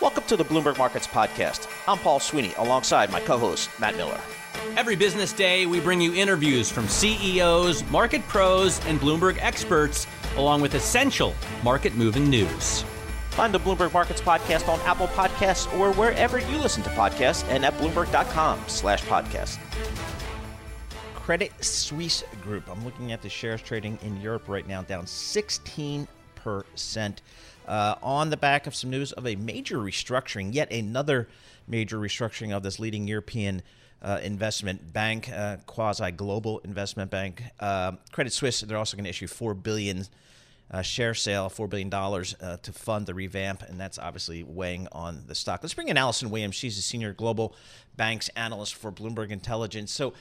Welcome to the Bloomberg Markets Podcast. I'm Paul Sweeney alongside my co host, Matt Miller. Every business day, we bring you interviews from CEOs, market pros, and Bloomberg experts, along with essential market moving news. Find the Bloomberg Markets Podcast on Apple Podcasts or wherever you listen to podcasts and at Bloomberg.com slash podcast. Credit Suisse Group. I'm looking at the shares trading in Europe right now, down 16%. Uh, on the back of some news of a major restructuring, yet another major restructuring of this leading European uh, investment bank, uh, quasi global investment bank. Uh, Credit Suisse, they're also going to issue four billion uh, share sale, four billion dollars uh, to fund the revamp, and that's obviously weighing on the stock. Let's bring in Alison Williams. She's a senior global banks analyst for Bloomberg Intelligence. So,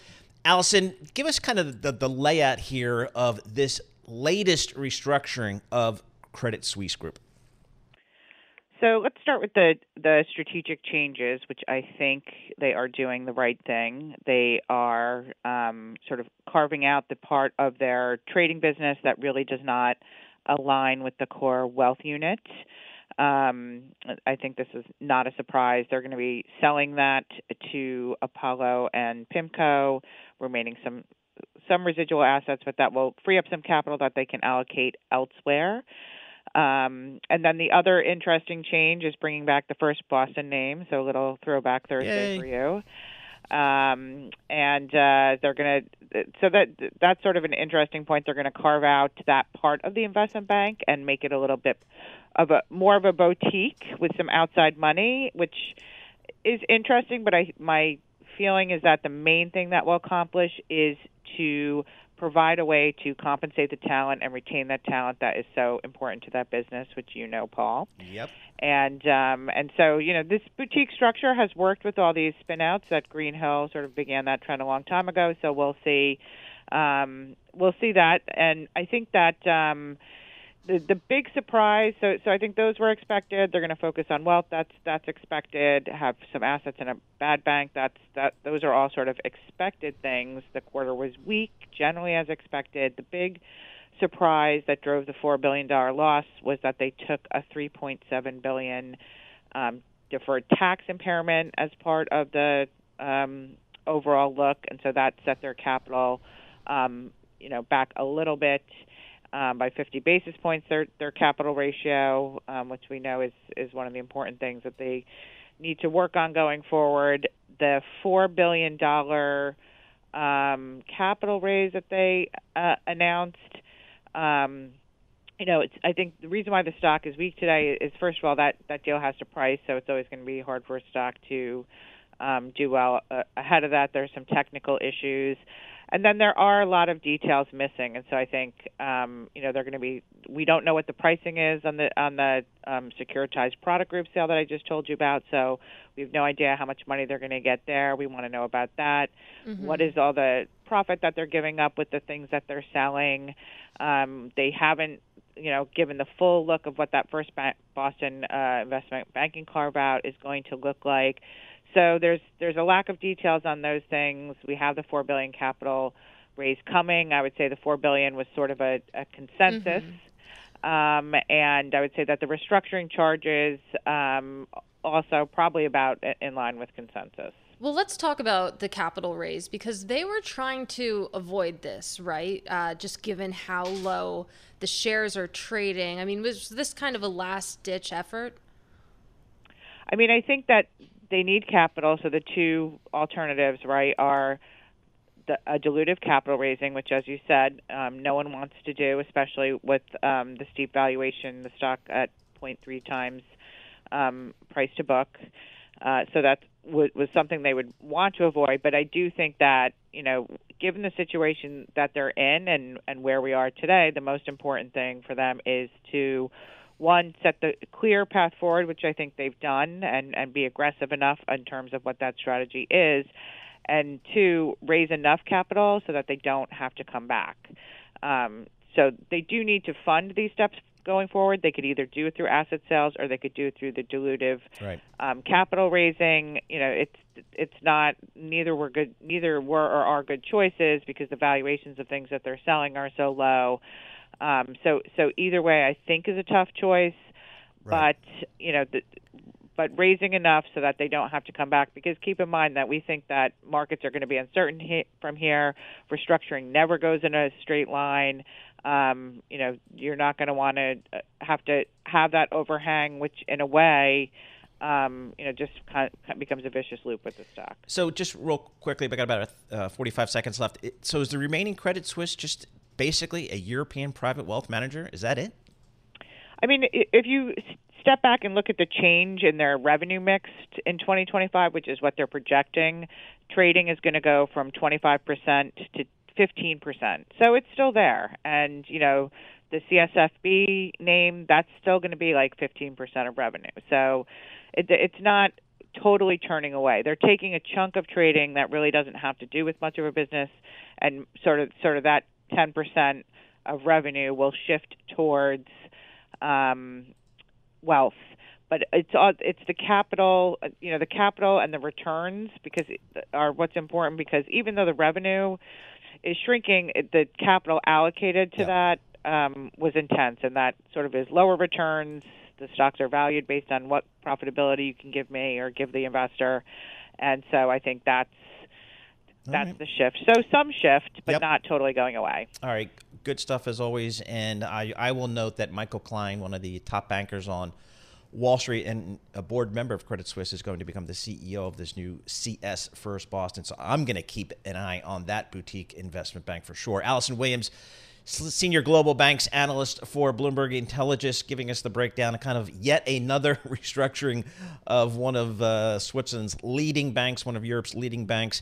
Alison, give us kind of the, the layout here of this latest restructuring of Credit Suisse Group. So let's start with the the strategic changes, which I think they are doing the right thing. They are um, sort of carving out the part of their trading business that really does not align with the core wealth unit. Um, I think this is not a surprise. They're going to be selling that to Apollo and PIMCO, remaining some some residual assets, but that will free up some capital that they can allocate elsewhere. Um, and then the other interesting change is bringing back the First Boston name, so a little throwback Thursday Yay. for you. Um, and uh, they're going to, so that that's sort of an interesting point. They're going to carve out that part of the investment bank and make it a little bit of a more of a boutique with some outside money, which is interesting. But I my feeling is that the main thing that will accomplish is to provide a way to compensate the talent and retain that talent that is so important to that business, which you know, Paul. Yep. And um, and so you know this boutique structure has worked with all these spinouts. That Greenhill sort of began that trend a long time ago. So we'll see, um, we'll see that. And I think that. Um, the, big surprise so so I think those were expected. They're going to focus on wealth. That's that's expected. Have some assets in a bad bank. That's that those are all sort of expected things. The quarter was weak generally as expected. The big surprise that drove the 4 billion dollar loss was that they took a 3.7 billion um, deferred tax impairment as part of the um, overall look. And so that set their capital um, you know back a little bit um, by 50 basis points their their capital ratio, um, which we know is is one of the important things that they need to work on going forward. The four billion dollar um, capital raise that they uh, announced. Um, you know, it's. I think the reason why the stock is weak today is first of all that that deal has to price, so it's always going to be hard for a stock to um, do well uh, ahead of that. There's some technical issues and then there are a lot of details missing. And so i think um, you know they're going to be we don't know what the pricing is on the on the um, securitized product group sale that i just told you about. So we have no idea how much money they're going to get there. We want to know about that. Mm-hmm. what is all the profit that they're giving up with the things that they're selling? Um, they haven't you know given the full look of what that First Boston uh, investment banking carve out is going to look like so there's there's a lack of details on those things. We have the four billion capital raise coming. I would say the four billion was sort of a, a consensus, um, and I would say that the restructuring charges um, also probably about in line with consensus. Well, let's talk about the capital raise because they were trying to avoid this, right? Uh, just given how low the shares are trading. I mean, was this kind of a last ditch effort? I mean, I think that they need capital. So the two alternatives, right, are the, a dilutive capital raising, which, as you said, um, no one wants to do, especially with um, the steep valuation, the stock at 0.3 times um, price to book. Uh, so that w- was something they would want to avoid. But I do think that you know, given the situation that they're in and and where we are today, the most important thing for them is to one set the clear path forward, which I think they've done, and and be aggressive enough in terms of what that strategy is, and two raise enough capital so that they don't have to come back. Um, so they do need to fund these steps going forward. They could either do it through asset sales or they could do it through the dilutive right. um, capital raising. You know, it's it's not neither were good neither were or are good choices because the valuations of things that they're selling are so low. Um, so so either way, I think is a tough choice. Right. But you know, the, but raising enough so that they don't have to come back. Because keep in mind that we think that markets are going to be uncertain he- from here. Restructuring never goes in a straight line um, you know, you're not going to want to uh, have to have that overhang, which in a way, um, you know, just kind of becomes a vicious loop with the stock. So, just real quickly, we got about uh, 45 seconds left. So, is the remaining Credit Suisse just basically a European private wealth manager? Is that it? I mean, if you step back and look at the change in their revenue mix in 2025, which is what they're projecting, trading is going to go from 25% to 15%. So it's still there. And, you know, the CSFB name, that's still going to be like 15% of revenue. So it, it's not totally turning away. They're taking a chunk of trading that really doesn't have to do with much of a business and sort of sort of that 10% of revenue will shift towards um, wealth but it's all it's the capital you know the capital and the returns because are what's important because even though the revenue is shrinking, the capital allocated to yeah. that um, was intense, and that sort of is lower returns. The stocks are valued based on what profitability you can give me or give the investor, and so I think that's that's right. the shift. So some shift, but yep. not totally going away. All right, good stuff as always. And I I will note that Michael Klein, one of the top bankers on Wall Street and a board member of Credit Suisse is going to become the CEO of this new CS First Boston. So I'm going to keep an eye on that boutique investment bank for sure. Alison Williams, senior global banks analyst for Bloomberg Intelligence, giving us the breakdown of kind of yet another restructuring of one of uh, Switzerland's leading banks, one of Europe's leading banks.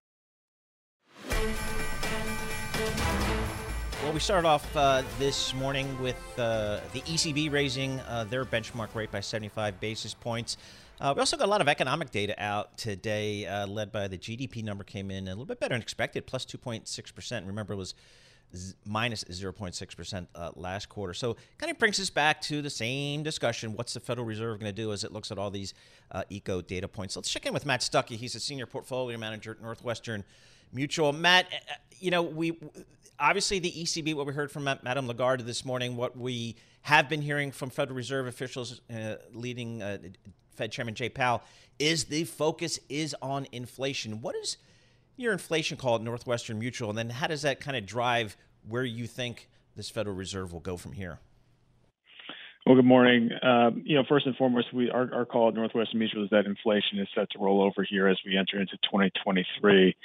Well, we started off uh, this morning with uh, the ECB raising uh, their benchmark rate by 75 basis points. Uh, we also got a lot of economic data out today, uh, led by the GDP number came in a little bit better than expected, plus 2.6%. Remember, it was z- minus 0.6% uh, last quarter. So kind of brings us back to the same discussion. What's the Federal Reserve going to do as it looks at all these eco data points? Let's check in with Matt Stucky. He's a senior portfolio manager at Northwestern Mutual. Matt, you know, we obviously the ECB, what we heard from Madame Lagarde this morning, what we have been hearing from Federal Reserve officials, uh, leading uh, Fed Chairman Jay Powell, is the focus is on inflation. What is your inflation call at Northwestern Mutual, and then how does that kind of drive where you think this Federal Reserve will go from here? Well, good morning. Um, you know, first and foremost, we our, our call at Northwestern Mutual is that inflation is set to roll over here as we enter into 2023.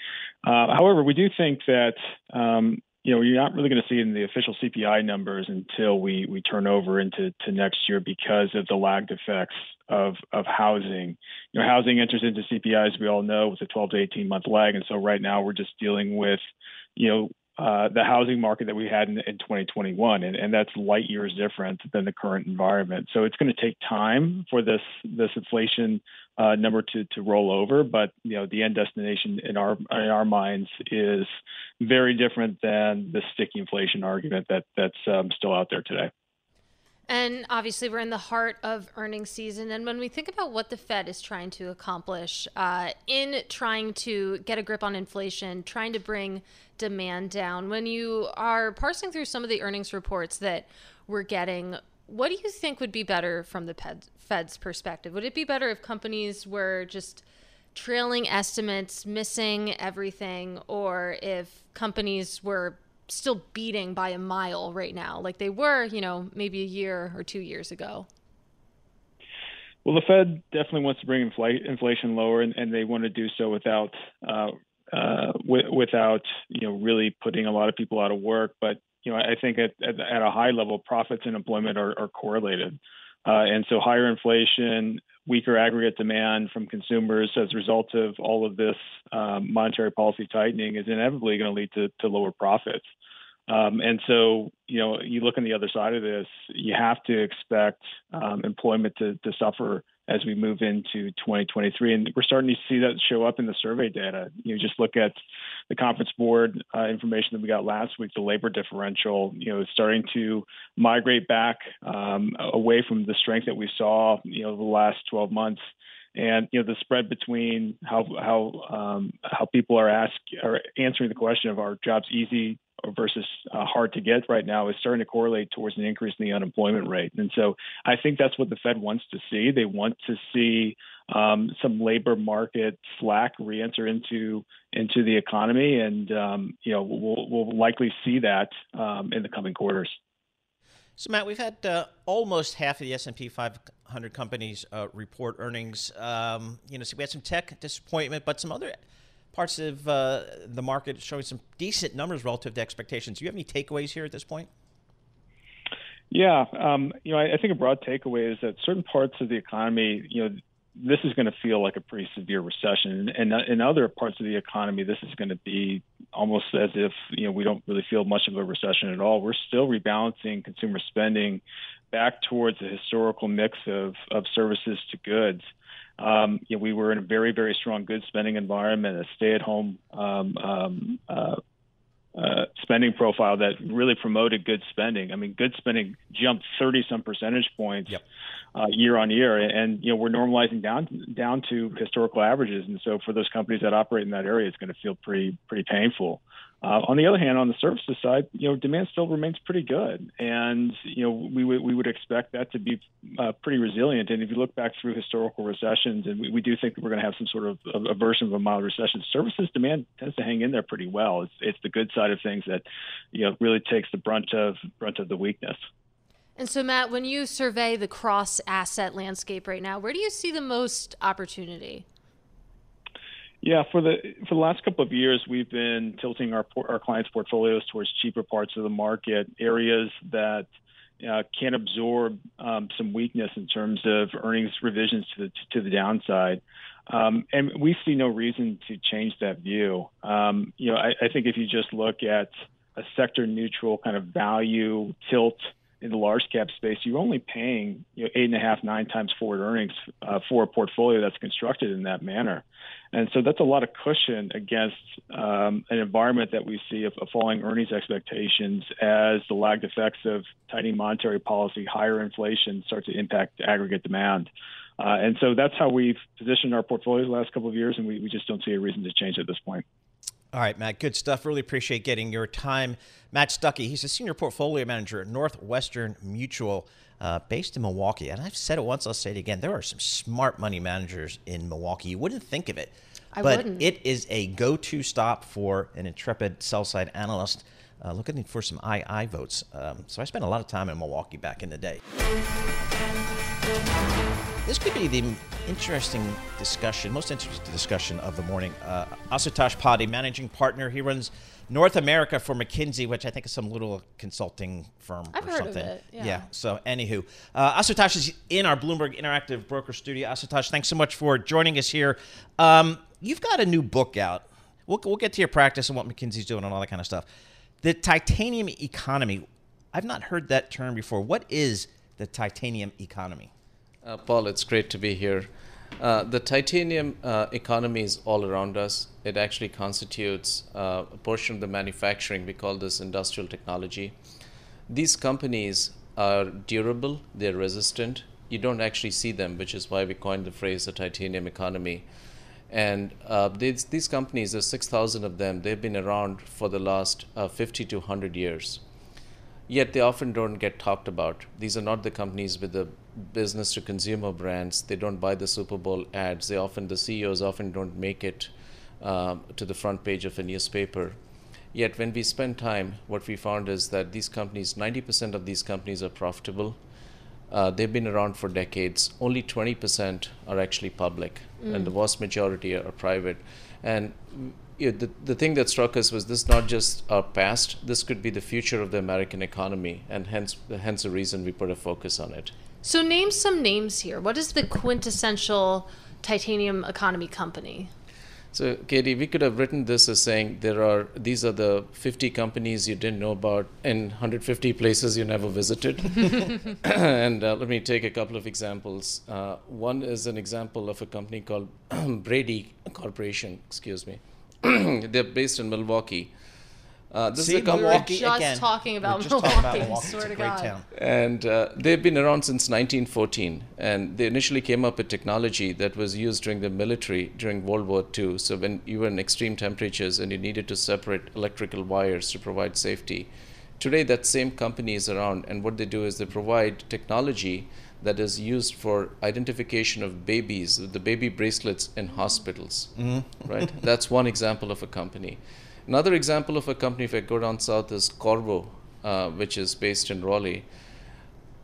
Uh, however, we do think that um, you know, you're not really going to see it in the official CPI numbers until we we turn over into to next year because of the lagged effects of of housing. You know, housing enters into CPI as we all know with a 12 to 18 month lag, and so right now we're just dealing with, you know, uh, the housing market that we had in, in 2021, and, and, that's light years different than the current environment. So it's going to take time for this this inflation uh, number to to roll over, but you know the end destination in our in our minds is very different than the sticky inflation argument that that's um, still out there today. And obviously, we're in the heart of earnings season. And when we think about what the Fed is trying to accomplish uh, in trying to get a grip on inflation, trying to bring demand down, when you are parsing through some of the earnings reports that we're getting, what do you think would be better from the Fed's perspective? Would it be better if companies were just trailing estimates, missing everything, or if companies were still beating by a mile right now, like they were, you know, maybe a year or two years ago? Well, the Fed definitely wants to bring infl- inflation lower, and, and, they want to do so without uh, uh, w- without you know really putting a lot of people out of work. But you know, I think at, at, at a high level, profits and employment are, are correlated, uh, and so higher inflation, weaker aggregate demand from consumers as a result of all of this um, monetary policy tightening is inevitably going to lead to, to lower profits. Um, and so, you know, you look on the other side of this, you have to expect um, employment to, to suffer as we move into 2023. And we're starting to see that show up in the survey data. You know, just look at the conference board uh, information that we got last week, the labor differential, you know, is starting to migrate back um, away from the strength that we saw, you know, the last 12 months and you know the spread between how how um, how people are ask are answering the question of are jobs easy versus uh, hard to get right now is starting to correlate towards an increase in the unemployment rate. And so I think that's what the Fed wants to see. They want to see um, some labor market slack re-enter into into the economy, and um, you know we'll, we'll likely see that um, in the coming quarters. So Matt, we've had uh, almost half of the S and P 500 companies uh, report earnings. Um, you know, so we had some tech disappointment, but some other parts of uh, the market showing some decent numbers relative to expectations. Do you have any takeaways here at this point? Yeah, um, you know, I, I, think a broad takeaway is that certain parts of the economy, you know, this is going to feel like a pretty severe recession, and in other parts of the economy, this is going to be almost as if you know we don't really feel much of a recession at all. We're still rebalancing consumer spending back towards a historical mix of of services to goods. Um, you know, we were in a very, very strong good spending environment, a stay-at-home um, um, uh, uh, spending profile that really promoted good spending. I mean, good spending jumped 30 some percentage points yep. uh, year on year, and you know we're normalizing down down to historical averages. And so for those companies that operate in that area, it's going to feel pretty pretty painful. Uh, on the other hand, on the services side, you know, demand still remains pretty good, and you know, we would we would expect that to be uh, pretty resilient. And if you look back through historical recessions, and we, we do think we're going to have some sort of a, a, version of a mild recession, services demand tends to hang in there pretty well. It's it's the good side of things that you know really takes the brunt of brunt of the weakness. And so, Matt, when you survey the cross asset landscape right now, where do you see the most opportunity? Yeah, for the for the last couple of years, we've been tilting our our clients' portfolios towards cheaper parts of the market, areas that uh, can absorb um, some weakness in terms of earnings revisions to the to the downside. Um, and we see no reason to change that view. Um, you know, I, I, think if you just look at a sector neutral kind of value tilt in the large cap space, you're only paying you know eight and a half, nine times forward earnings uh, for a portfolio that's constructed in that manner, and so that's a lot of cushion against um, an environment that we see of, of, falling earnings expectations as the lagged effects of tightening monetary policy, higher inflation start to impact aggregate demand. Uh, and so that's how we've positioned our portfolios the last couple of years, and we, we just don't see a reason to change at this point. All right, Matt, good stuff. Really appreciate getting your time. Matt Stucky, he's a senior portfolio manager at Northwestern Mutual, uh, based in Milwaukee. And I've said it once, I'll say it again. There are some smart money managers in Milwaukee. You wouldn't think of it, I but wouldn't. it is a go to stop for an intrepid sell side analyst. Uh, looking for some II votes. Um, so I spent a lot of time in Milwaukee back in the day. This could be the interesting discussion, most interesting discussion of the morning. Uh, Asutosh Padhi, managing partner, he runs North America for McKinsey, which I think is some little consulting firm I've or heard something. of it. Yeah. So, anywho, uh, Asutosh is in our Bloomberg Interactive Broker Studio. Asutosh, thanks so much for joining us here. Um, you've got a new book out. We'll, we'll get to your practice and what McKinsey's doing and all that kind of stuff. The titanium economy. I've not heard that term before. What is the titanium economy? Uh, Paul, it's great to be here. Uh, the titanium uh, economy is all around us. It actually constitutes uh, a portion of the manufacturing. We call this industrial technology. These companies are durable, they're resistant. You don't actually see them, which is why we coined the phrase the titanium economy. And uh, these, these companies, there's 6,000 of them, they've been around for the last uh, 50 to 100 years yet they often don't get talked about. These are not the companies with the business to consumer brands. They don't buy the Super Bowl ads. They often the CEOs often don't make it um, to the front page of a newspaper. Yet when we spend time, what we found is that these companies, 90% of these companies are profitable. Uh, they've been around for decades. Only 20% are actually public, mm. and the vast majority are, private. And you know, the, the thing that struck us was this not just our past, this could be the future of the American economy, and hence, hence the reason we put a focus on it. So, name some names here. What is the quintessential titanium economy company? So, Katie, we could have written this as saying there are these are the 50 companies you didn't know about in 150 places you never visited. and uh, let me take a couple of examples. Uh, one is an example of a company called Brady Corporation, excuse me. They're based in Milwaukee. Uh, this See, is a company. We just again. talking about We're just Milwaukee. Talking about Milwaukee. Swear to God. Town. And uh, they've been around since 1914. And they initially came up with technology that was used during the military during World War II. So when you were in extreme temperatures and you needed to separate electrical wires to provide safety. Today, that same company is around, and what they do is they provide technology that is used for identification of babies, the baby bracelets in hospitals. Mm-hmm. Right? That's one example of a company. Another example of a company, if I go down south, is Qorvo, uh, which is based in Raleigh.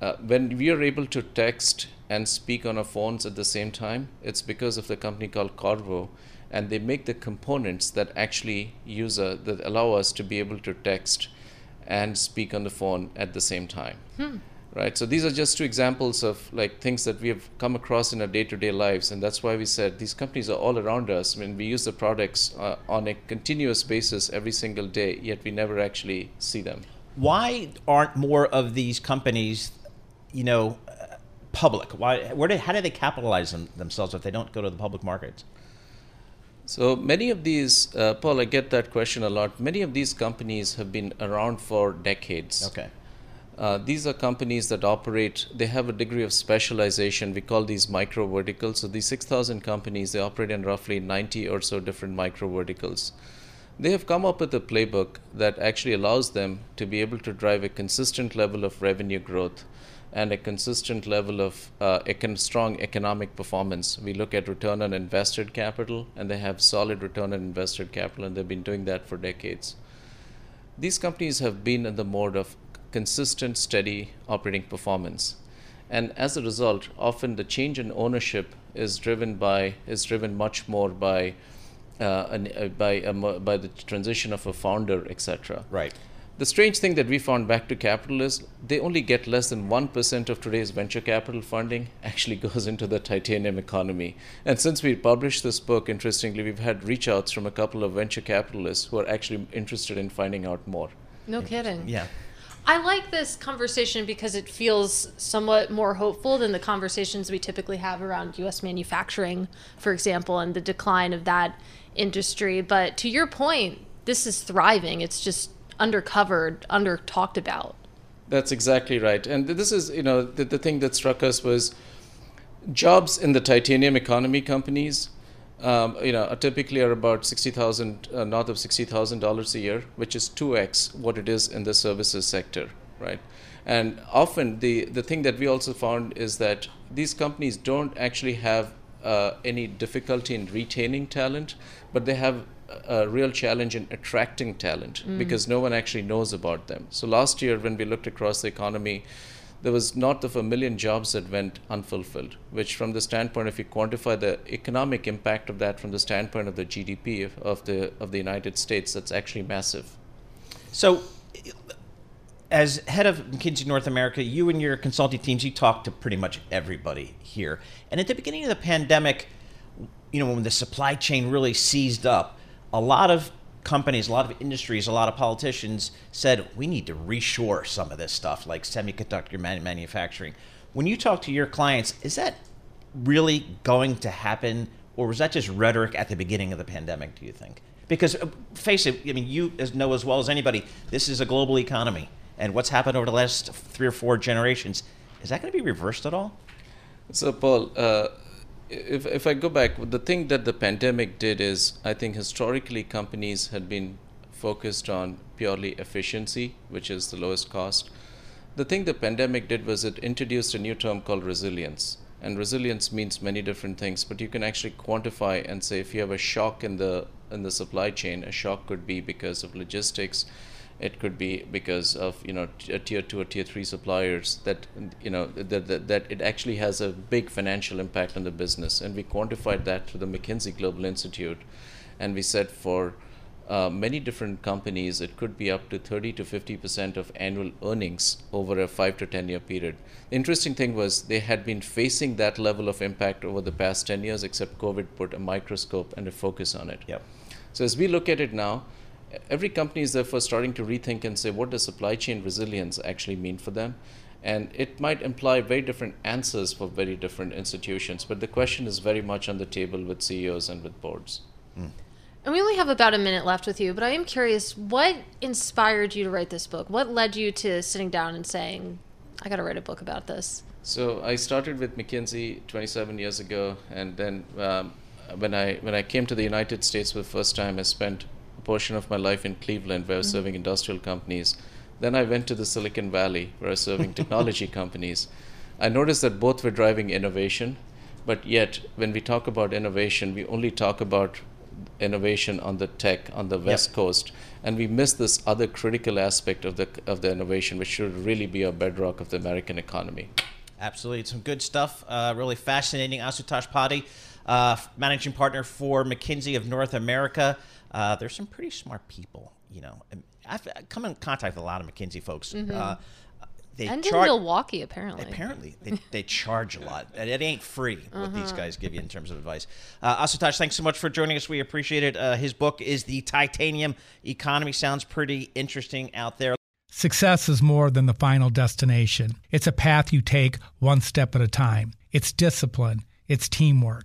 Uh, when we are able to text and speak on our phones at the same time, it's because of the company called Qorvo, and they make the components that actually use a, that allow us to be able to text and speak on the phone at the same time. Hmm right so these are just two examples of like things that we have come across in our day-to-day lives and that's why we said these companies are all around us I mean we use the products uh, on a continuous basis every single day yet we never actually see them why aren't more of these companies you know uh, public why where do, how do they capitalize them, themselves if they don't go to the public markets so many of these, uh, Paul, I get that question a lot. Many of these companies have been around for decades. Okay. Uh, these are companies that operate, they have a degree of specialization. We call these micro verticals. So these 6,000 companies, they operate in roughly 90 or so different micro verticals. They have come up with a playbook that actually allows them to be able to drive a consistent level of revenue growth and a consistent level of uh, econ- strong economic performance. We look at return on invested capital, and they have solid return on invested capital, and they've been doing that for decades. These companies have been in the mode of consistent, steady operating performance. And as a result, often the change in ownership is driven by is driven much more by uh, an, uh, by um, by the transition of a founder, etc. Right. The strange thing that we found back to capital is they only get less than 1% of today's venture capital funding actually goes into the titanium economy. And since we published this book, interestingly, we've had reach outs from a couple of venture capitalists who are actually interested in finding out more. No kidding. Yeah. I like this conversation because it feels somewhat more hopeful than the conversations we typically have around US manufacturing, for example, and the decline of that industry. But to your point, this is thriving. It's just undercovered, under talked about. That's exactly right. And this is, you know, the, the thing that struck us was jobs in the titanium economy companies um, you know, typically are about sixty thousand, uh, north of sixty thousand dollars a year, which is two x what it is in the services sector, right? And often the the thing that we also found is that these companies don't actually have uh, any difficulty in retaining talent, but they have a real challenge in attracting talent mm. because no one actually knows about them. So last year, when we looked across the economy, there was north of a million jobs that went unfulfilled, which, from the standpoint, if you quantify the economic impact of that from the standpoint of the GDP of, of the of the United States, that's actually massive. So, as head of McKinsey North America, you and your consulting teams, you talk to pretty much everybody here. And at the beginning of the pandemic, you know, when the supply chain really seized up, a lot of companies, a lot of industries, a lot of politicians said we need to reshore some of this stuff, like semiconductor man- manufacturing. When you talk to your clients, is that really going to happen, or was that just rhetoric at the beginning of the pandemic? Do you think? Because uh, face it, I mean, you know as well as anybody, this is a global economy, and what's happened over the last three or four generations is that going to be reversed at all? So, Paul, uh, if, if I go back, the thing that the pandemic did is I think historically companies had been focused on purely efficiency, which is the lowest cost. The thing the pandemic did was it introduced a new term called resilience. And resilience means many different things, but you can actually quantify and say if you have a shock in the in the supply chain, a shock could be because of logistics, it could be because of you know a tier two or tier three suppliers that you know that, that, that it actually has a big financial impact on the business. And we quantified that through the McKinsey Global Institute, and we said for uh, many different companies, it could be up to 30 to 50 percent of annual earnings over a five to 10 year period. The interesting thing was they had been facing that level of impact over the past 10 years, except COVID put a microscope and a focus on it. Yep. So as we look at it now, every company is therefore starting to rethink and say, what does supply chain resilience actually mean for them? And it might imply very different answers for very different institutions, but the question is very much on the table with CEOs and with boards. Mm. And we only have about a minute left with you, but I am curious what inspired you to write this book? What led you to sitting down and saying, I got to write a book about this? So I started with McKinsey 27 years ago, and then um, when I when I came to the United States for the first time, I spent portion of my life in Cleveland where I was mm-hmm. serving industrial companies. Then I went to the Silicon Valley where I was serving technology companies. I noticed that both were driving innovation, but yet when we talk about innovation, we only talk about innovation on the tech on the West yep. Coast, and we miss this other critical aspect of the of the innovation, which should really be a bedrock of the American economy. Absolutely, some good stuff. Uh, really fascinating. Asutosh Padhi, uh, managing partner for McKinsey of North America. Uh, there's some pretty smart people, you know. I've come in contact with a lot of McKinsey folks. Mm-hmm. Uh, they and char- in Milwaukee, apparently. Apparently, they, they charge a lot. It ain't free what uh-huh. these guys give you in terms of advice. Uh, Asutosh, thanks so much for joining us. We appreciate it. Uh, his book is The Titanium Economy. Sounds pretty interesting out there. Success is more than the final destination. It's a path you take one step at a time. It's discipline, it's teamwork,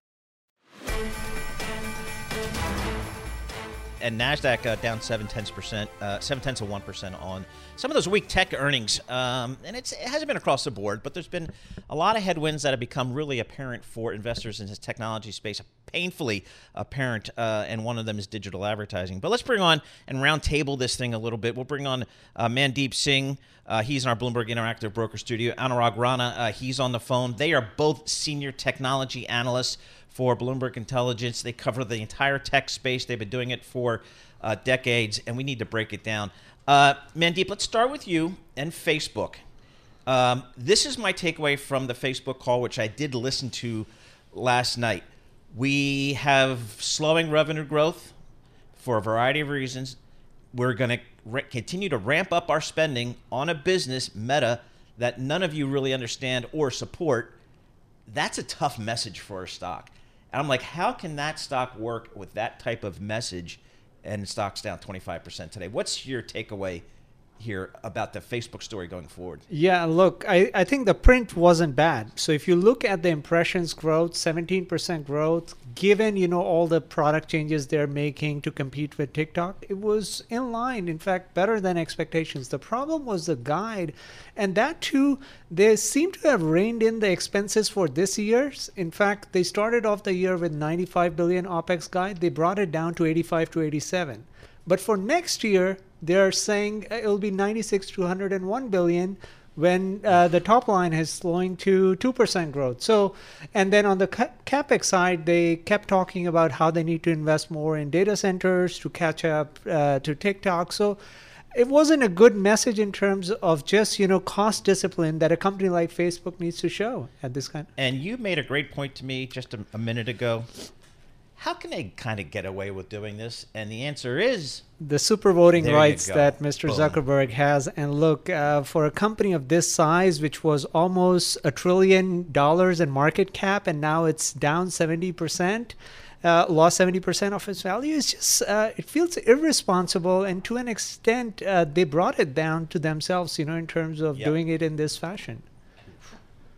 And Nasdaq uh, down seven tenths percent, uh, seven tenths of one percent on some of those weak tech earnings, um, and it hasn't been across the board, but there's been a lot of headwinds that have become really apparent for investors in this technology space, painfully apparent, uh, and one of them is digital advertising. But let's bring on and roundtable this thing a little bit. We'll bring on uh, Mandeep Singh. Uh, he's in our Bloomberg Interactive Broker Studio. Anurag Rana, uh, he's on the phone. They are both senior technology analysts for Bloomberg Intelligence. They cover the entire tech space. They've been doing it for uh, decades, and we need to break it down. Uh, Mandeep, let's start with you and Facebook. Um, this is my takeaway from the Facebook call, which I did listen to last night. We have slowing revenue growth for a variety of reasons. We're going to re- continue to ramp up our spending on a business, Meta, that none of you really understand or support. That's a tough message for a stock. And I'm like, how can that stock work with that type of message? And stock's down 25% today. What's your takeaway here about the Facebook story going forward? Yeah, look, I, I think the print wasn't bad. So if you look at the impressions growth, 17% growth, given you know all the product changes they're making to compete with TikTok, it was in line, in fact, better than expectations. The problem was the guide, and that too, they seem to have reined in the expenses for this year's. In fact, they started off the year with 95 billion OPEX guide. They brought it down to 85 to 87. But for next year, they're saying it'll be 96 to 101 billion when uh, the top line is slowing to 2% growth. So, and then on the capex side, they kept talking about how they need to invest more in data centers to catch up uh, to TikTok. So, it wasn't a good message in terms of just you know cost discipline that a company like Facebook needs to show at this kind. And you made a great point to me just a, a minute ago how can they kind of get away with doing this? And the answer is the super voting rights that Mr. Boom. Zuckerberg has. And look, uh, for a company of this size, which was almost a trillion dollars in market cap, and now it's down 70%. Uh, lost 70% of its value is just uh, it feels irresponsible and to an extent uh, they brought it down to themselves you know in terms of yep. doing it in this fashion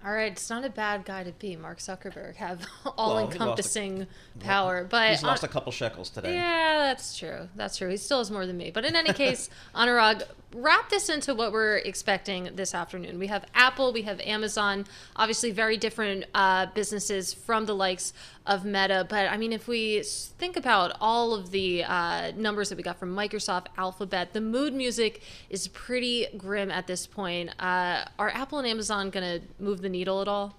all right, it's not a bad guy to be. Mark Zuckerberg have all-encompassing well, power, but he's lost on, a couple shekels today. Yeah, that's true. That's true. He still has more than me. But in any case, Anurag, wrap this into what we're expecting this afternoon. We have Apple, we have Amazon, obviously very different uh, businesses from the likes of Meta. But I mean, if we think about all of the uh, numbers that we got from Microsoft, Alphabet, the mood music is pretty grim at this point. Uh, are Apple and Amazon going to move the needle at all?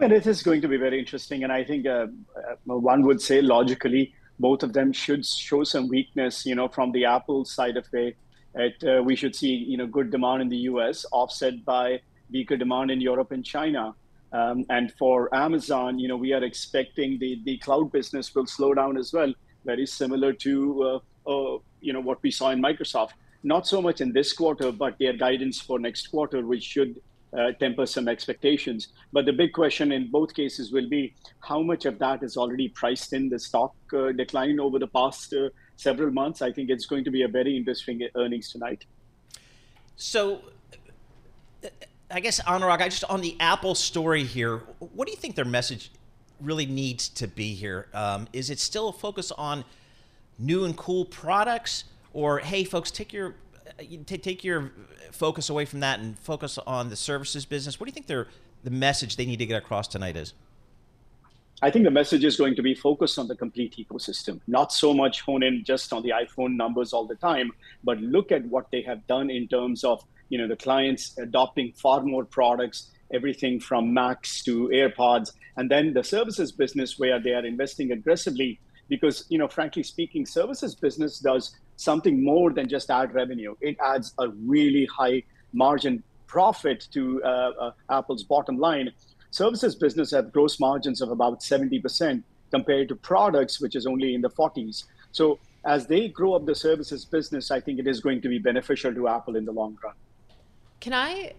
I mean, it is going to be very interesting. And I think uh, uh, one would say logically, both of them should show some weakness, you know, from the Apple side of it it, uh, we should see you know good demand in the U.S. offset by weaker demand in Europe and China. Um, and for Amazon, you know, we are expecting the the cloud business will slow down as well, very similar to uh, uh, you know what we saw in Microsoft. Not so much in this quarter, but their guidance for next quarter, which should uh, temper some expectations. But the big question in both cases will be how much of that is already priced in the stock uh, decline over the past uh, several months. I think it's going to be a very interesting earnings tonight. So, I guess Anurag, I just on the Apple story here. What do you think their message really needs to be here? Um, is it still a focus on new and cool products, or hey, folks, take your take your focus away from that and focus on the services business? What do you think their the message they need to get across tonight is? I think the message is going to be focused on the complete ecosystem, not so much hone in just on the iPhone numbers all the time, but look at what they have done in terms of you know the clients adopting far more products, everything from Macs to AirPods, and then the services business where they are investing aggressively because you know frankly speaking, services business does something more than just add revenue. It adds a really high margin profit to uh, uh, Apple's bottom line services business have gross margins of about 70% compared to products, which is only in the 40s. So as they grow up the services business, I think it is going to be beneficial to Apple in the long run. Can I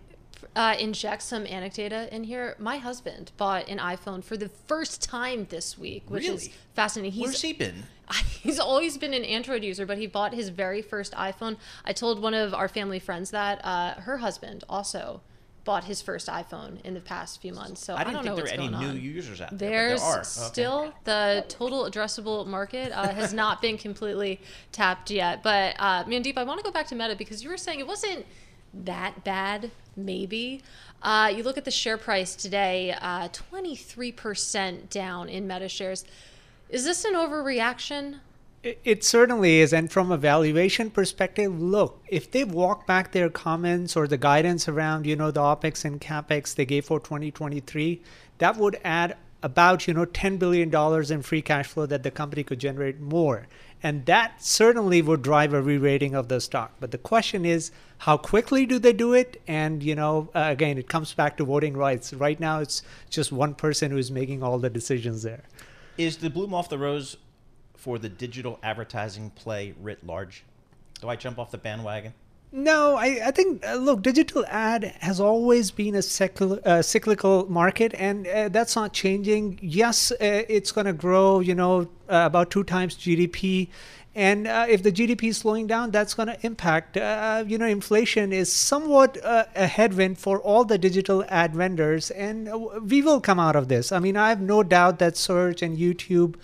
uh, inject some anecdata in here? My husband bought an iPhone for the first time this week, which Really? is fascinating. He's, Where's he been? He's always been an Android user, but he bought his very first iPhone. I told one of our family friends that uh, her husband also bought his first iPhone in the past few months. So I, I didn't don't think know there what's were any going new on. users out there, but there There's are. Okay. still the total addressable market uh, has not been completely tapped yet. But uh, Mandeep, I want to go back to Meta because you were saying it wasn't that bad, maybe. Uh, you look at the share price today, uh, 23% down in Meta shares. Is this an overreaction? It, certainly is. And from a valuation perspective, look, if they walk back their comments or the guidance around, you know, the OPEX and CAPEX they gave for 2023, that would add about, you know, $10 billion in free cash flow that the company could generate more. And that certainly would drive a re-rating of the stock. But the question is, how quickly do they do it? And, you know, uh, again, it comes back to voting rights. Right now, it's just one person who is making all the decisions there. Is the bloom off the rose for the digital advertising play writ large? Do I jump off the bandwagon? No, I, I think, uh, look, digital ad has always been a uh, cyclical market, and uh, that's not changing. Yes, uh, it's going to grow, you know, uh, about two times GDP. And uh, if the GDP is slowing down, that's going to impact. You know, inflation is somewhat a headwind for all the digital ad vendors, and we will come out of this. I mean, I have no doubt that search and YouTube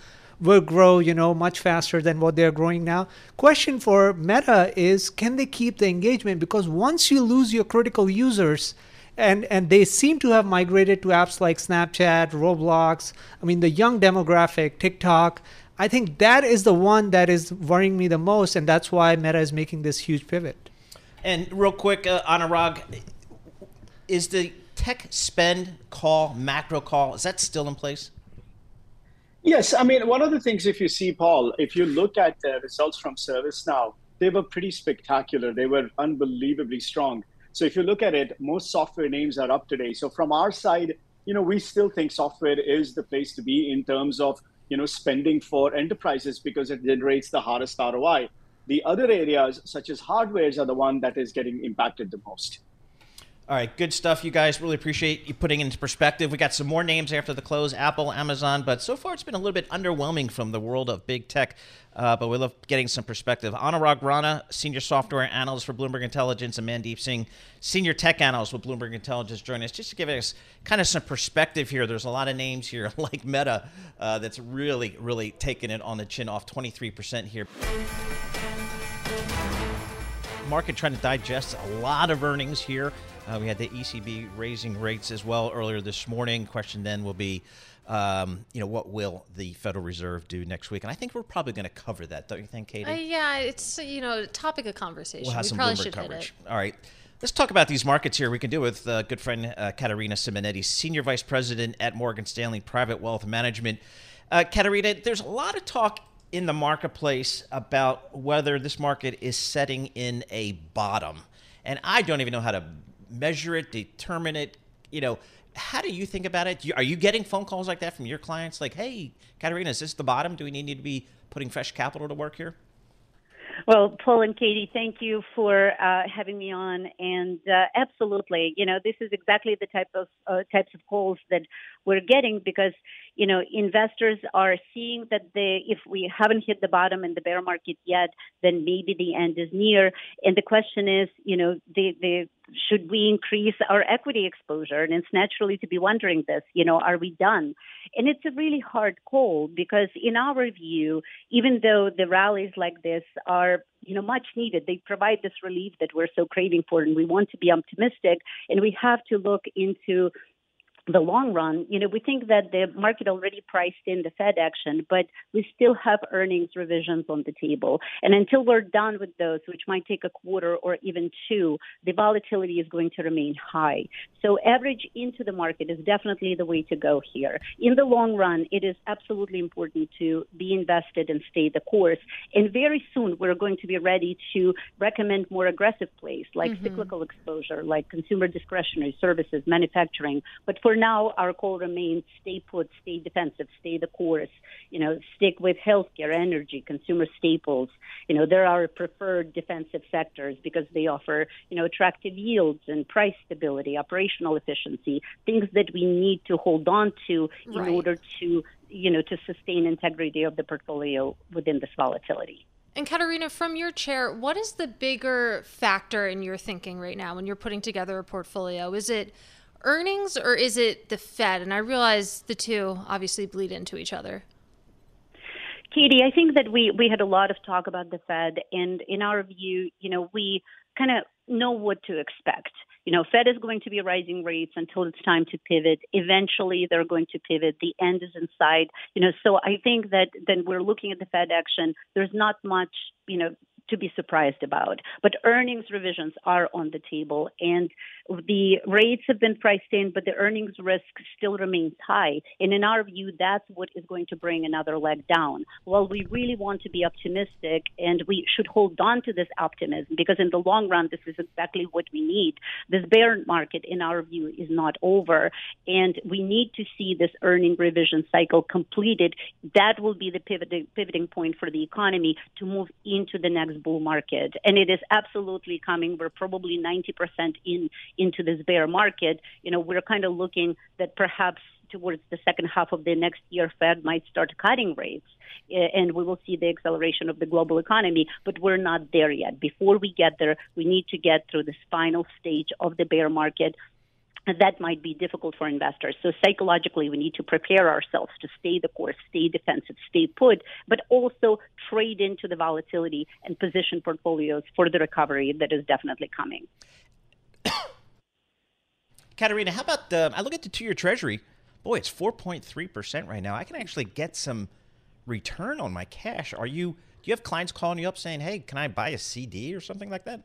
will grow, you know, much faster than what they're growing now. Question for Meta is can they keep the engagement? Because once you lose your critical users, and and they seem to have migrated to apps like Snapchat, Roblox. I mean, the young demographic, TikTok. I think that is the one that is worrying me the most, and that's why Meta is making this huge pivot. And real quick, uh, Anurag, is the tech spend call, macro call, is that still in place? Yes, I mean, one of the things, if you see, Paul, if you look at the results from ServiceNow, they were pretty spectacular. They were unbelievably strong. So if you look at it, most software names are up today. So from our side, you know, we still think software is the place to be in terms of, you know, spending for enterprises because it generates the hardest ROI. The other areas, such as hardwares, are the one that is getting impacted the most. All right, good stuff, you guys. Really appreciate you putting into perspective. We got some more names after the close Apple, Amazon, but so far it's been a little bit underwhelming from the world of big tech. Uh, but we love getting some perspective. Anurag Rana, Senior Software Analyst for Bloomberg Intelligence, and Mandeep Singh, Senior Tech Analyst with Bloomberg Intelligence, join us just to give us kind of some perspective here. There's a lot of names here, like Meta, uh, that's really, really taking it on the chin off 23% here market trying to digest a lot of earnings here. Uh, we had the ECB raising rates as well earlier this morning. Question then will be, um, you know, what will the Federal Reserve do next week? And I think we're probably going to cover that, don't you think, Katie? Uh, yeah, it's you know topic of conversation. We'll have we some probably Bloomberg should coverage. All right. Let's talk about these markets here. We can do with uh, good friend uh, Katerina Simonetti, Senior Vice President at Morgan Stanley Private Wealth Management. Uh, Katerina, there's a lot of talk in the marketplace about whether this market is setting in a bottom. And I don't even know how to measure it, determine it. You know, how do you think about it? Are you getting phone calls like that from your clients? Like, hey, Katerina, is this the bottom? Do we need to be putting fresh capital to work here? Well, Paul and Katie, thank you for uh, having me on. And uh, absolutely, you know, this is exactly the type of uh, types of calls that we're getting because you know investors are seeing that they, if we haven't hit the bottom in the bear market yet, then maybe the end is near. And the question is, you know, the the should we increase our equity exposure? And it's naturally to be wondering this, you know, are we done? And it's a really hard call because in our view, even though the rallies like this are you know much needed they provide this relief that we're so craving for and we want to be optimistic and we have to look into the long run, you know, we think that the market already priced in the Fed action, but we still have earnings revisions on the table. And until we're done with those, which might take a quarter or even two, the volatility is going to remain high. So average into the market is definitely the way to go here. In the long run, it is absolutely important to be invested and stay the course. And very soon, we're going to be ready to recommend more aggressive plays like Mhm. cyclical exposure, like consumer discretionary services, manufacturing. But for for now, our call remains stay put, stay defensive, stay the course. You know, stick with healthcare, energy, consumer staples. You know, there are preferred defensive sectors because they offer, you know, attractive yields and price stability, operational efficiency, things that we need to hold on to in Right. order to, you know, to sustain integrity of the portfolio within this volatility. And Katerina, from your chair, what is the bigger factor in your thinking right now when you're putting together a portfolio? Is it earnings or is it the Fed? And I realize the two obviously bleed into each other. Katie, I think that we, we had a lot of talk about the Fed, and in our view, you know, we kind of know what to expect. You know, Fed is going to be rising rates until it's time to pivot. Eventually, they're going to pivot. The end is in sight. You know, so I think that then we're looking at the Fed action. There's not much, you know, to be surprised about. But earnings revisions are on the table, and the rates have been priced in, but the earnings risk still remains high. And in our view, that's what is going to bring another leg down. While we really want to be optimistic, and we should hold on to this optimism because in the long run, this is exactly what we need. This bear market, in our view, is not over, and we need to see this earning revision cycle completed. That will be the pivoting, pivoting point for the economy to move into the next bull market. And it is absolutely coming. We're probably 90% in into this bear market. You know, we're kind of looking that perhaps towards the second half of the next year, Fed might start cutting rates, eh, and we will see the acceleration of the global economy. But we're not there yet. Before we get there, we need to get through this final stage of the bear market. That might be difficult for investors. So psychologically, we need to prepare ourselves to stay the course, stay defensive, stay put, but also trade into the volatility and position portfolios for the recovery that is definitely coming. Katerina, how about the? I look at the two-year Treasury. Boy, it's 4.3% right now. I can actually get some return on my cash. Are you? Do you have clients calling you up saying, "Hey, can I buy a CD or something like that?"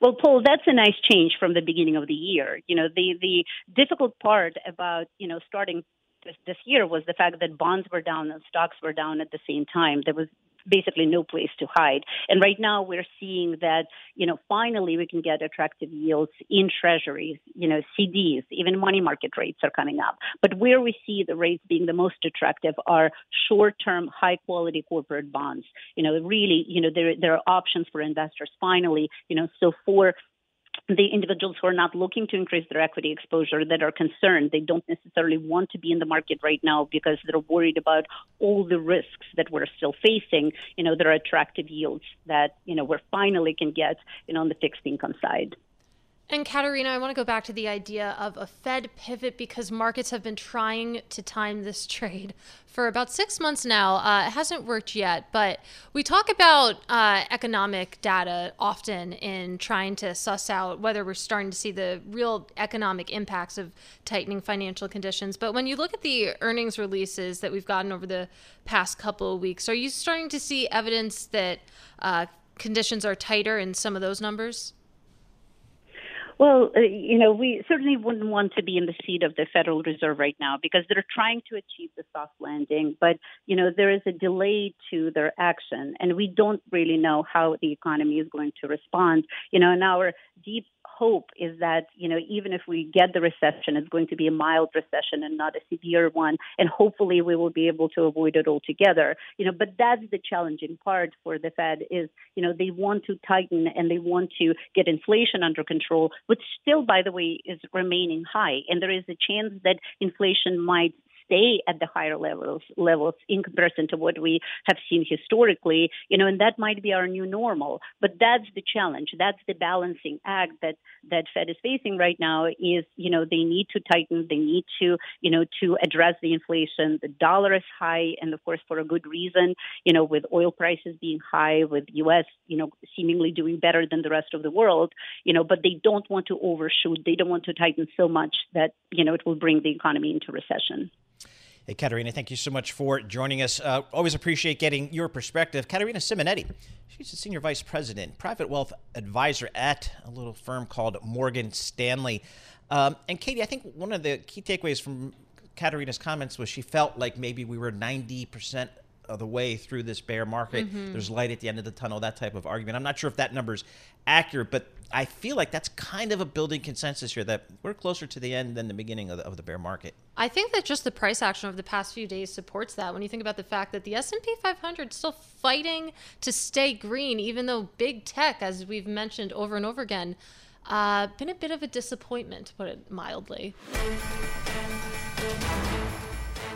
Well, Paul, that's a nice change from the beginning of the year. You know, the the difficult part about you know starting this, this year was the fact that bonds were down and stocks were down at the same time. There was basically no place to hide. And right now we're seeing that, you know, finally we can get attractive yields in treasuries, you know, CDs, even money market rates are coming up. But where we see the rates being the most attractive are short-term, high-quality corporate bonds. You know, really, you know, there there are options for investors finally, you know, so for the individuals who are not looking to increase their equity exposure that are concerned they don't necessarily want to be in the market right now because they're worried about all the risks that we're still facing you know there are attractive yields that you know we're finally can get you know on the fixed income side And Katerina, I want to go back to the idea of a Fed pivot because markets have been trying to time this trade for about six months now. Uh, it hasn't worked yet, but we talk about uh, economic data often in trying to suss out whether we're starting to see the real economic impacts of tightening financial conditions. But when you look at the earnings releases that we've gotten over the past couple of weeks, are you starting to see evidence that uh, conditions are tighter in some of those numbers? Well, uh, you know, we certainly wouldn't want to be in the seat of the Federal Reserve right now because they're trying to achieve the soft landing, but you know, there is a delay to their action, and we don't really know how the economy is going to respond. You know, and our deep hope is that you know even if we get the recession it's going to be a mild recession and not a severe one and hopefully we will be able to avoid it altogether. You know but that's the challenging part for the fed is you know they want to tighten and they want to get inflation under control which still by the way is remaining high. And there is a chance that inflation might stay at the higher levels levels in comparison to what we have seen historically you know and that might be our new normal. But that's the challenge. That's the balancing act that that fed is facing right now is you know they need to tighten they need to you know to address the inflation. The dollar is high and of course for a good reason you know with oil prices being high with us you know seemingly doing better than the rest of the world you know but they don't want to overshoot. They don't want to tighten so much that you know it will bring the economy into recession Hey, Katerina, thank you so much for joining us. Uh, always appreciate getting your perspective. Katerina Simonetti, she's a senior vice president, private wealth advisor at a little firm called Morgan Stanley. Um, and Katie, I think one of the key takeaways from Katerina's comments was she felt like maybe we were 90% of the way through this bear market. Mhm. There's light at the end of the tunnel, that type of argument. I'm not sure if that number's accurate, but I feel like that's kind of a building consensus here that we're closer to the end than the beginning of the, of the bear market. I think that just the price action of the past few days supports that. When you think about the fact that the S&P 500 is still fighting to stay green, even though big tech, as we've mentioned over and over again, uh, been a bit of a disappointment, to put it mildly.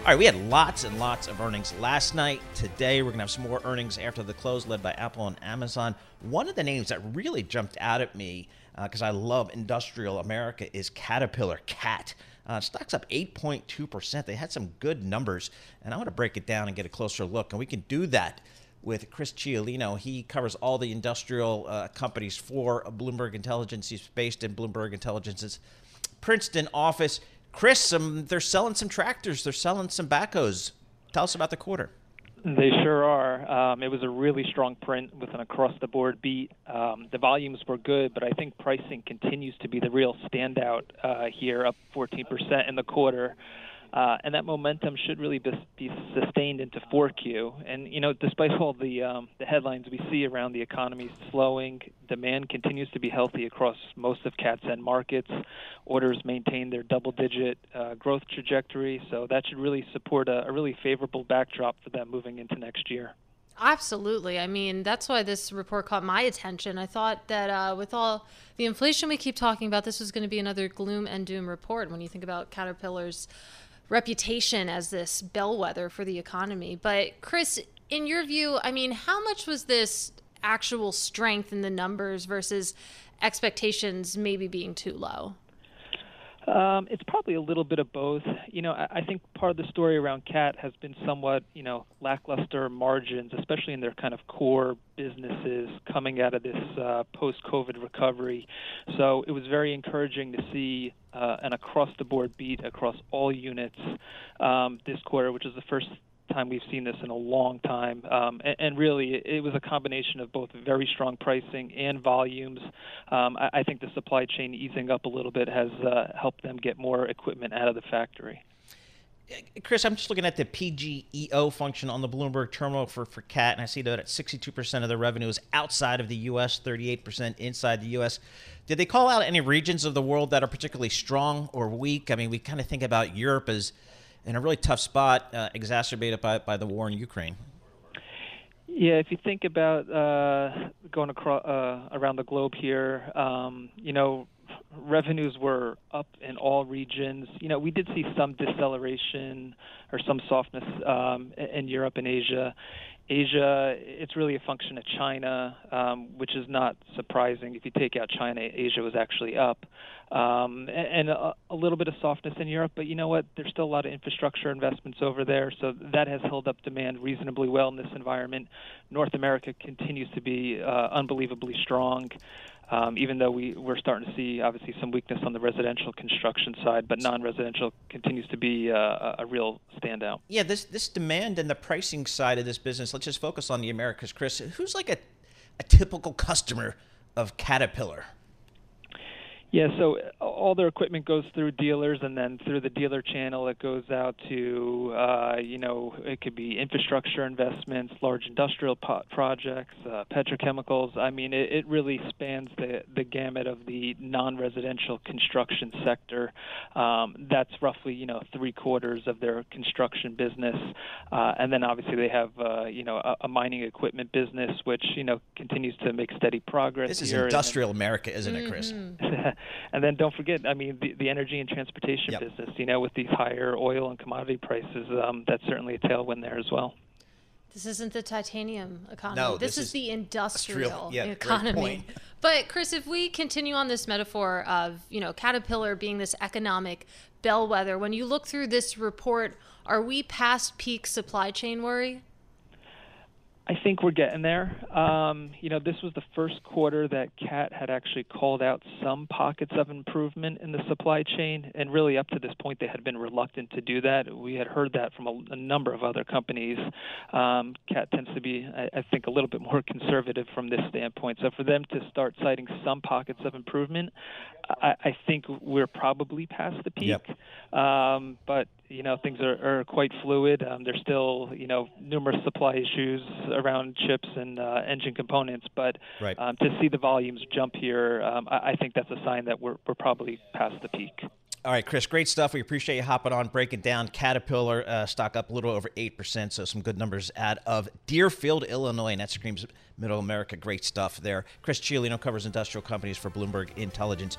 All right, we had lots and lots of earnings last night. Today, we're going to have some more earnings after the close, led by Apple and Amazon. One of the names that really jumped out at me, because I love industrial America, is Caterpillar Cat. Uh, stock's up 8.2%. They had some good numbers, and I want to break it down and get a closer look. And we can do that with Chris Ciolino. He covers all the industrial uh, companies for Bloomberg Intelligence. He's based in Bloomberg Intelligence's Princeton office. Chris, um, they're selling some tractors. They're selling some backhoes. Tell us about the quarter. They sure are. Um, it was a really strong print with an across the board beat. Um, the volumes were good, but I think pricing continues to be the real standout uh, here, up 14% in the quarter. Uh, and that momentum should really be, be sustained into 4Q. And you know, despite all the um, the headlines we see around the economy slowing, demand continues to be healthy across most of CAT's end markets. Orders maintain their double-digit uh, growth trajectory, so that should really support a, a really favorable backdrop for them moving into next year. Absolutely. I mean, that's why this report caught my attention. I thought that uh, with all the inflation we keep talking about, this was going to be another gloom and doom report when you think about Caterpillar's reputation as this bellwether for the economy. But, Chris, in your view, I mean, how much was this actual strength in the numbers versus expectations maybe being too low? Um, it's probably a little bit of both. You know, I, I think part of the story around CAT has been somewhat, you know, lackluster margins, especially in their kind of core businesses coming out of this uh, post-COVID recovery. So it was very encouraging to see uh, an across-the-board beat across all units um, this quarter, which is the first time we've seen this in a long time. Um, and, and, really, it was a combination of both very strong pricing and volumes. Um, I, I, think the supply chain easing up a little bit has uh, helped them get more equipment out of the factory. Chris, I'm just looking at the PGEO function on the Bloomberg terminal for, for CAT, and I see that at 62% of the revenue is outside of the U.S., 38% inside the U.S. Did they call out any regions of the world that are particularly strong or weak? I mean, we kind of think about Europe as – in a really tough spot, uh, exacerbated by, by the war in Ukraine. Yeah, if you think about uh, going across uh, around the globe here, um, you know, revenues were up in all regions. You know, we did see some deceleration or some softness um, in Europe and Asia. Asia, it's really a function of China, um, which is not surprising. If you take out China, Asia was actually up, um, and, and a, a, little bit of softness in Europe. But you know what? There's still a lot of infrastructure investments over there, so that has held up demand reasonably well in this environment. North America continues to be uh, unbelievably strong um, even though we, we're starting to see obviously some weakness on the residential construction side, but non-residential continues to be uh, a real standout. Yeah, this this demand and the pricing side of this business. Let's just focus on the Americas, Chris. Who's like a a typical customer of Caterpillar? Yeah, so uh, all their equipment goes through dealers, and then through the dealer channel, it goes out to, uh, you know, it could be infrastructure investments, large industrial po- projects, uh, petrochemicals. I mean, it, it really spans the, the gamut of the non residential construction sector. Um, that's roughly, you know, three quarters of their construction business. Uh, and then obviously they have, uh, you know, a, a, mining equipment business, which, you know, continues to make steady progress. This is here. industrial America, isn't it, Chris? Mm-hmm. and then don't forget, I mean, the, the energy and transportation yep. business. You know, with these higher oil and commodity prices, um, that's certainly a tailwind there as well. This isn't the titanium economy. No, this, this is, the industrial yeah, economy. But Chris, if we continue on this metaphor of you know Caterpillar being this economic bellwether, when you look through this report, are we past peak supply chain worry? I think we're getting there. Um, you know, this was the first quarter that CAT had actually called out some pockets of improvement in the supply chain, and really up to this point, they had been reluctant to do that. We had heard that from a, a number of other companies. Um, CAT tends to be, I, I think, a little bit more conservative from this standpoint. So for them to start citing some pockets of improvement, I, I think we're probably past the peak. Yep. Um, but you know things are, are quite fluid. Um, there's still you know numerous supply issues around chips and uh, engine components, but right. um, to see the volumes jump here, um, I, I think that's a sign that we're we're probably past the peak. All right, Chris, great stuff. We appreciate you hopping on, breaking down Caterpillar uh, stock up a little over 8%. So, some good numbers out of Deerfield, Illinois. And that screams Middle America. Great stuff there. Chris Ciolino covers industrial companies for Bloomberg Intelligence.